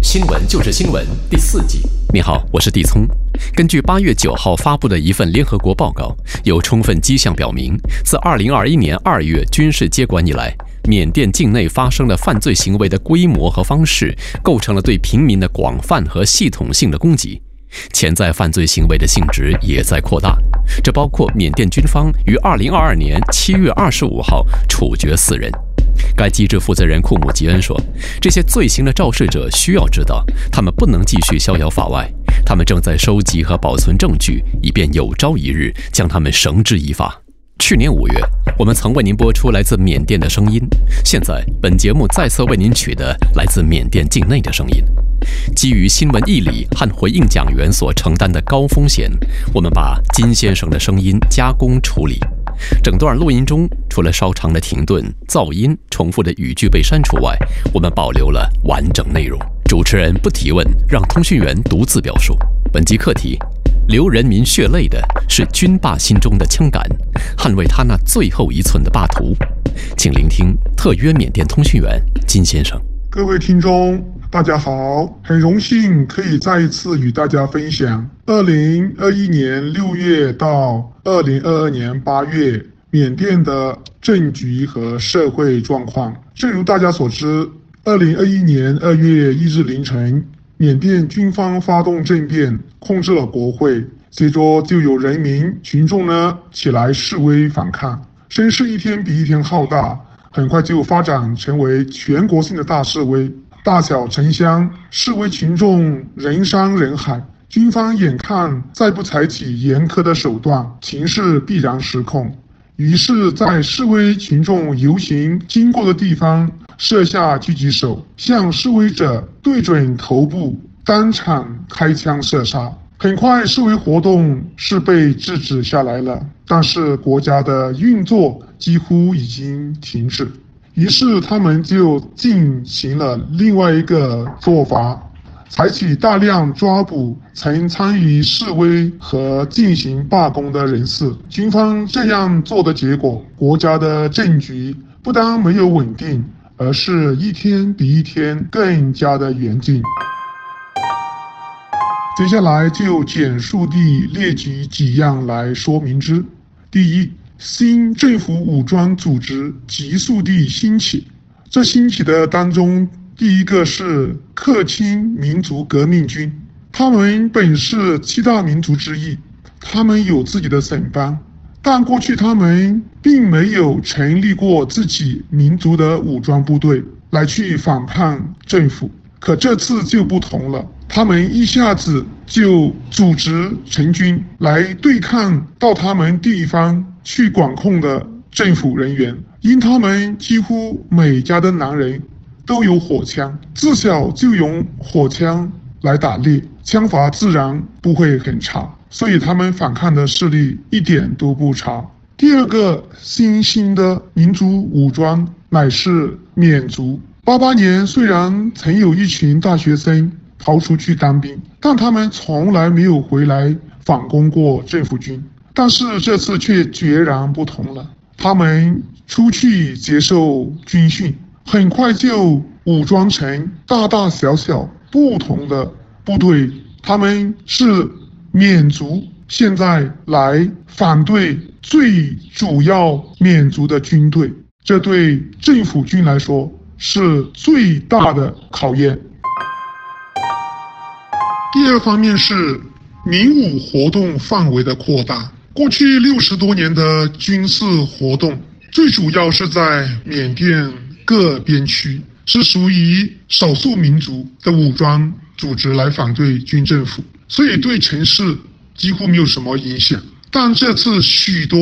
新闻就是新闻第四季。你好，我是地聪。根据八月九号发布的一份联合国报告，有充分迹象表明，自二零二一年二月军事接管以来，缅甸境内发生的犯罪行为的规模和方式，构成了对平民的广泛和系统性的攻击，潜在犯罪行为的性质也在扩大。这包括缅甸军方于二零二二年七月二十五号处决四人。该机制负责人库姆吉恩说：“这些罪行的肇事者需要知道，他们不能继续逍遥法外。他们正在收集和保存证据，以便有朝一日将他们绳之以法。”去年五月，我们曾为您播出来自缅甸的声音。现在，本节目再次为您取得来自缅甸境内的声音。基于新闻义理和回应讲员所承担的高风险，我们把金先生的声音加工处理。整段录音中，除了稍长的停顿、噪音、重复的语句被删除外，我们保留了完整内容。主持人不提问，让通讯员独自表述。本集课题：流人民血泪的是军霸心中的枪杆，捍卫他那最后一寸的霸图。请聆听特约缅甸通讯员金先生。各位听众，大家好，很荣幸可以再一次与大家分享二零二一年六月到二零二二年八月缅甸的政局和社会状况。正如大家所知，二零二一年二月一日凌晨，缅甸军方发动政变，控制了国会，随着就有人民群众呢起来示威反抗，声势一天比一天浩大。很快就发展成为全国性的大示威，大小城乡示威群众人山人海。军方眼看再不采取严苛的手段，情势必然失控，于是，在示威群众游行经过的地方设下狙击手，向示威者对准头部，当场开枪射杀。很快，示威活动是被制止下来了，但是国家的运作几乎已经停止。于是，他们就进行了另外一个做法，采取大量抓捕曾参与示威和进行罢工的人士。军方这样做的结果，国家的政局不但没有稳定，而是一天比一天更加的严峻。接下来就简述地列举几样来说明之。第一，新政府武装组织急速地兴起。这兴起的当中，第一个是克钦民族革命军。他们本是七大民族之一，他们有自己的省邦，但过去他们并没有成立过自己民族的武装部队来去反叛政府。可这次就不同了。他们一下子就组织成军来对抗到他们地方去管控的政府人员，因他们几乎每家的男人都有火枪，自小就用火枪来打猎，枪法自然不会很差，所以他们反抗的势力一点都不差。第二个新兴的民族武装乃是缅族。八八年虽然曾有一群大学生。逃出去当兵，但他们从来没有回来反攻过政府军。但是这次却截然不同了，他们出去接受军训，很快就武装成大大小小不同的部队。他们是缅族，现在来反对最主要缅族的军队，这对政府军来说是最大的考验。第二方面是民武活动范围的扩大。过去六十多年的军事活动，最主要是在缅甸各边区，是属于少数民族的武装组织来反对军政府，所以对城市几乎没有什么影响。但这次许多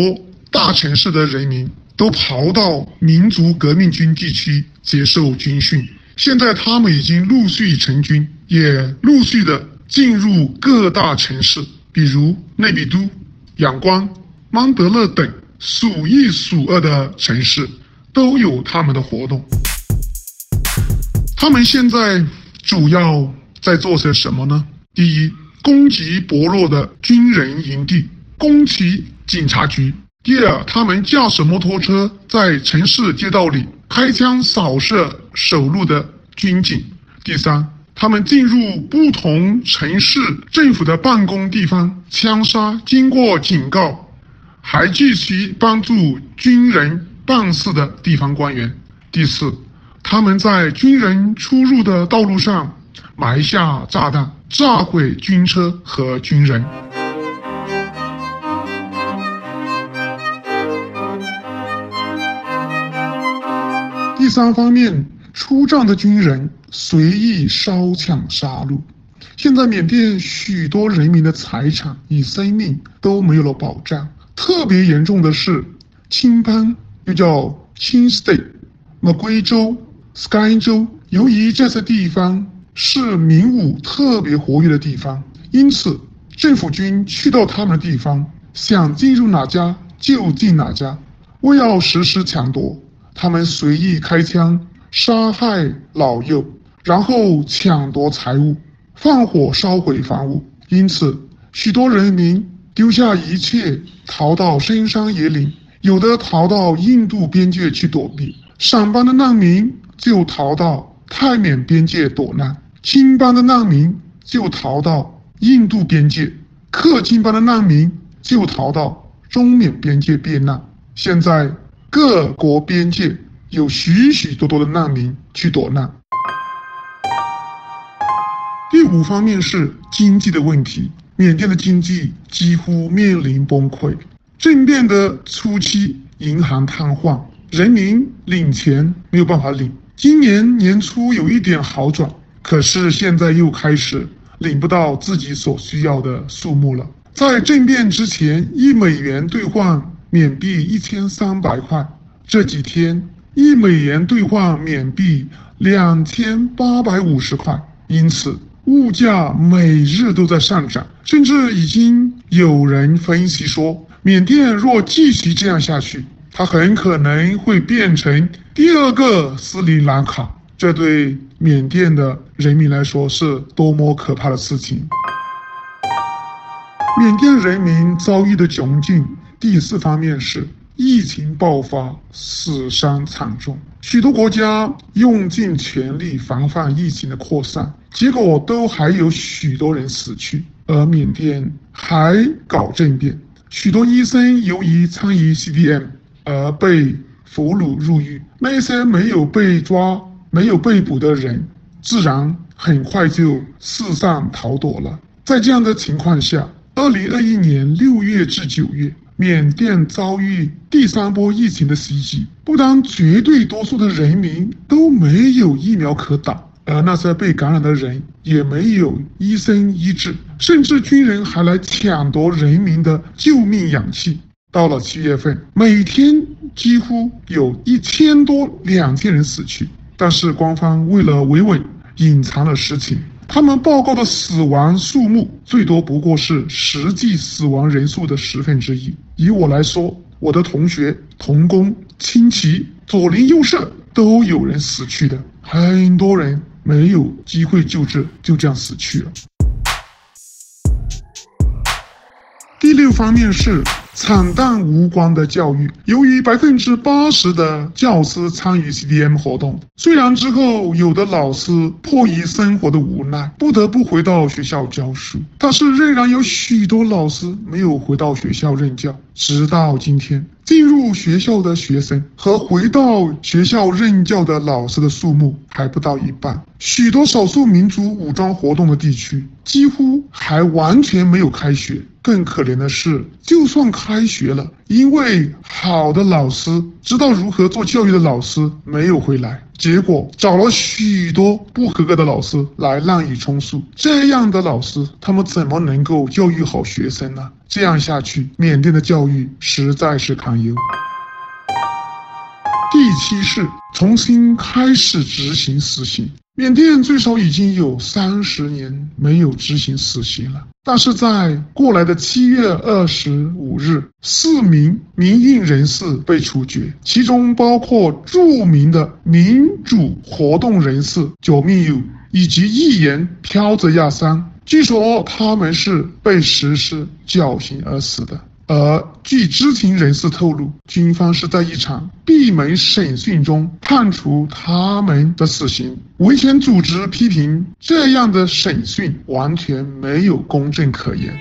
大城市的人民都跑到民族革命军地区接受军训，现在他们已经陆续成军。也陆续的进入各大城市，比如内比都、仰光、曼德勒等数一数二的城市都有他们的活动。他们现在主要在做些什么呢？第一，攻击薄弱的军人营地，攻击警察局。第二，他们驾驶摩托车在城市街道里开枪扫射守路的军警。第三，他们进入不同城市政府的办公地方，枪杀经过警告还继续帮助军人办事的地方官员。第四，他们在军人出入的道路上埋下炸弹，炸毁军车和军人。第三方面，出战的军人随意烧抢杀戮，现在缅甸许多人民的财产与生命都没有了保障。特别严重的是，青班又叫青 State，那贵州、Sky 州，由于这些地方是民武特别活跃的地方，因此政府军去到他们的地方，想进入哪家就进哪家，为要实施抢夺。他们随意开枪杀害老幼，然后抢夺财物，放火烧毁房屋。因此，许多人民丢下一切，逃到深山野岭，有的逃到印度边界去躲避。陕班的难民就逃到泰缅边界躲难，青班的难民就逃到印度边界，克钦班的难民就逃到中缅边界避难。现在。各国边界有许许多多的难民去躲难。第五方面是经济的问题，缅甸的经济几乎面临崩溃。政变的初期，银行瘫痪，人民领钱没有办法领。今年年初有一点好转，可是现在又开始领不到自己所需要的数目了。在政变之前，一美元兑换。缅币一千三百块，这几天一美元兑换缅币两千八百五十块，因此物价每日都在上涨，甚至已经有人分析说，缅甸若继续这样下去，它很可能会变成第二个斯里兰卡，这对缅甸的人民来说是多么可怕的事情！缅甸人民遭遇的窘境。第四方面是疫情爆发，死伤惨重，许多国家用尽全力防范疫情的扩散，结果都还有许多人死去。而缅甸还搞政变，许多医生由于参与 CDM 而被俘虏入狱，那些没有被抓、没有被捕的人，自然很快就四散逃躲了。在这样的情况下，二零二一年六月至九月。缅甸遭遇第三波疫情的袭击，不但绝对多数的人民都没有疫苗可打，而那些被感染的人也没有医生医治，甚至军人还来抢夺人民的救命氧气。到了七月份，每天几乎有一千多、两千人死去，但是官方为了维稳，隐藏了实情。他们报告的死亡数目最多不过是实际死亡人数的十分之一。以我来说，我的同学、同工、亲戚左邻右舍都有人死去的，很多人没有机会救治，就这样死去了。第六方面是。惨淡无光的教育，由于百分之八十的教师参与 CDM 活动，虽然之后有的老师迫于生活的无奈，不得不回到学校教书，但是仍然有许多老师没有回到学校任教。直到今天，进入学校的学生和回到学校任教的老师的数目还不到一半。许多少数民族武装活动的地区几乎还完全没有开学。更可怜的是，就算开学了，因为好的老师知道如何做教育的老师没有回来，结果找了许多不合格的老师来滥竽充数。这样的老师，他们怎么能够教育好学生呢？这样下去，缅甸的教育实在是堪忧。第七是重新开始执行死刑。缅甸最少已经有三十年没有执行死刑了，但是在过来的七月二十五日，四名民运人士被处决，其中包括著名的民主活动人士九密友以及议员飘泽亚桑。据说他们是被实施绞刑而死的。而据知情人士透露，军方是在一场闭门审讯中判处他们的死刑。维权组织批评这样的审讯完全没有公正可言。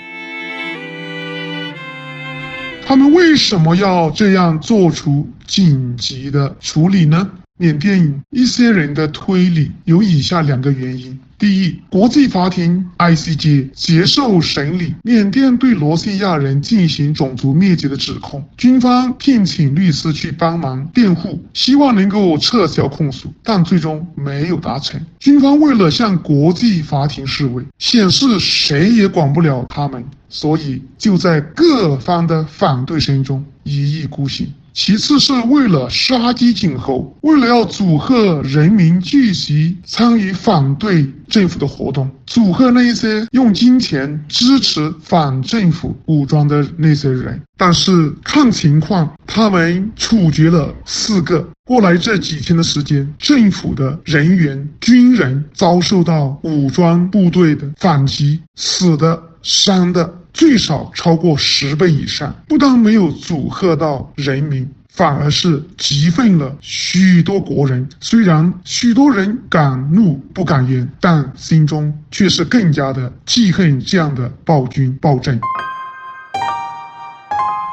他们为什么要这样做出紧急的处理呢？缅甸一些人的推理有以下两个原因。第一，国际法庭 ICJ 接受审理缅甸对罗西亚人进行种族灭绝的指控，军方聘请律师去帮忙辩护，希望能够撤销控诉，但最终没有达成。军方为了向国际法庭示威，显示谁也管不了他们，所以就在各方的反对声中一意孤行。其次是为了杀鸡儆猴，为了要阻吓人民聚集参与反对政府的活动，阻吓那些用金钱支持反政府武装的那些人。但是看情况，他们处决了四个。过来这几天的时间，政府的人员、军人遭受到武装部队的反击，死的、伤的。最少超过十倍以上，不但没有阻吓到人民，反而是激愤了许多国人。虽然许多人敢怒不敢言，但心中却是更加的记恨这样的暴君暴政。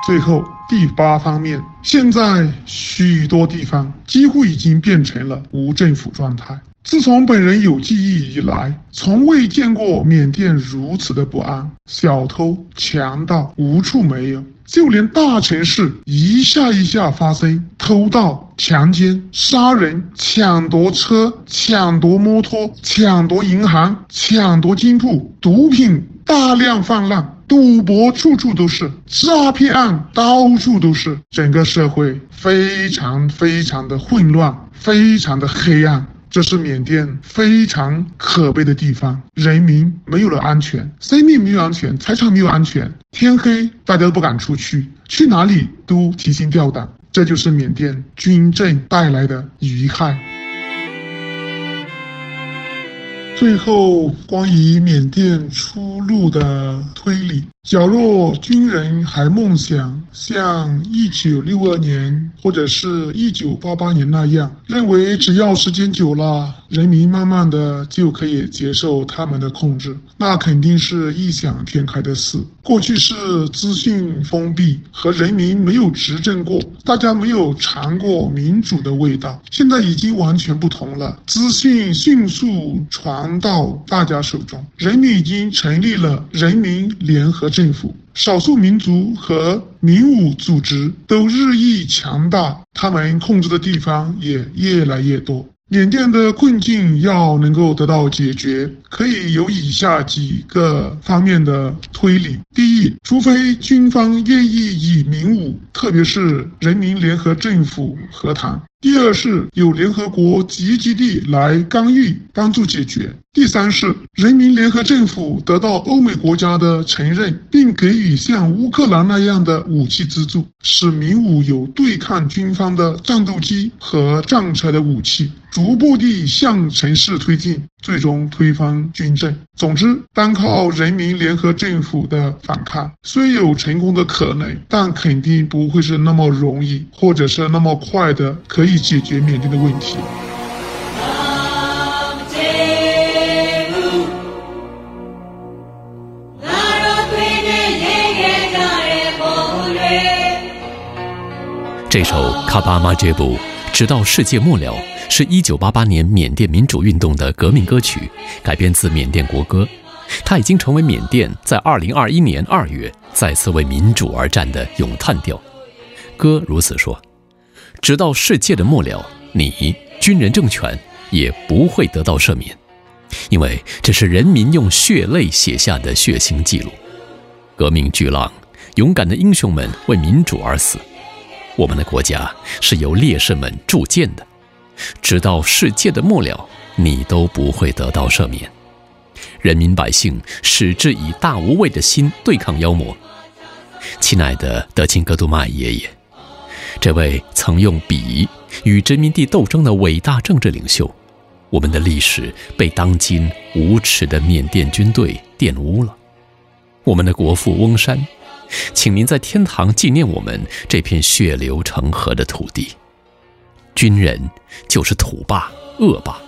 最后第八方面，现在许多地方几乎已经变成了无政府状态。自从本人有记忆以来，从未见过缅甸如此的不安，小偷、强盗无处没有，就连大城市一下一下发生偷盗、强奸、杀人、抢夺车、抢夺摩托、抢夺银行、抢夺金铺，毒品大量泛滥，赌博处处都是，诈骗案到处都是，整个社会非常非常的混乱，非常的黑暗。这是缅甸非常可悲的地方，人民没有了安全，生命没有安全，财产没有安全，天黑大家都不敢出去，去哪里都提心吊胆，这就是缅甸军政带来的遗害。最后，关于缅甸出路的推理。假若军人还梦想像一九六二年或者是一九八八年那样，认为只要时间久了，人民慢慢的就可以接受他们的控制，那肯定是异想天开的事。过去是资讯封闭和人民没有执政过，大家没有尝过民主的味道。现在已经完全不同了，资讯迅速传到大家手中，人民已经成立了人民联合。政府、少数民族和民武组织都日益强大，他们控制的地方也越来越多。缅甸的困境要能够得到解决，可以有以下几个方面的推理：第一，除非军方愿意以民武，特别是人民联合政府和谈。第二是有联合国积极地来干预，帮助解决。第三是人民联合政府得到欧美国家的承认，并给予像乌克兰那样的武器资助，使民武有对抗军方的战斗机和战车的武器，逐步地向城市推进，最终推翻军政。总之，单靠人民联合政府的反抗，虽有成功的可能，但肯定不会是那么容易，或者是那么快的可以。解决缅甸的问题。这首《卡巴马杰布》直到世界末了，是一九八八年缅甸民主运动的革命歌曲，改编自缅甸国歌。它已经成为缅甸在二零二一年二月再次为民主而战的咏叹调。歌如此说。直到世界的末了，你军人政权也不会得到赦免，因为这是人民用血泪写下的血腥记录。革命巨浪，勇敢的英雄们为民主而死。我们的国家是由烈士们铸建的。直到世界的末了，你都不会得到赦免。人民百姓矢志以大无畏的心对抗妖魔。亲爱的德钦格杜麦爷爷，这位曾用笔与殖民地斗争的伟大政治领袖，我们的历史被当今无耻的缅甸军队玷污了。我们的国父翁山，请您在天堂纪念我们这片血流成河的土地。军人就是土霸、恶霸，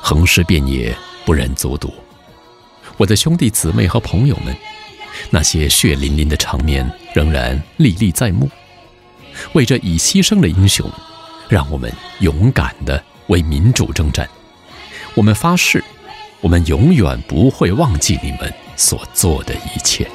横尸遍野，不忍卒睹。我的兄弟姊妹和朋友们，那些血淋淋的场面仍然历历在目。为这已牺牲的英雄，让我们勇敢地为民主征战。我们发誓，我们永远不会忘记你们所做的一切。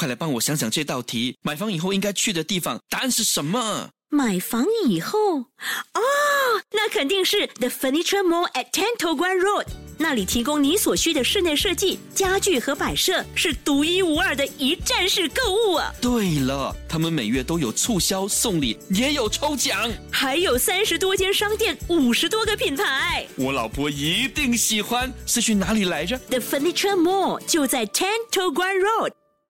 快来帮我想想这道题，买房以后应该去的地方，答案是什么？买房以后，哦，那肯定是 The Furniture Mall at t e n t o g u a n Road，那里提供你所需的室内设计、家具和摆设，是独一无二的一站式购物啊！对了，他们每月都有促销、送礼，也有抽奖，还有三十多间商店，五十多个品牌。我老婆一定喜欢。是去哪里来着？The Furniture Mall 就在 t e n t o g u a n Road。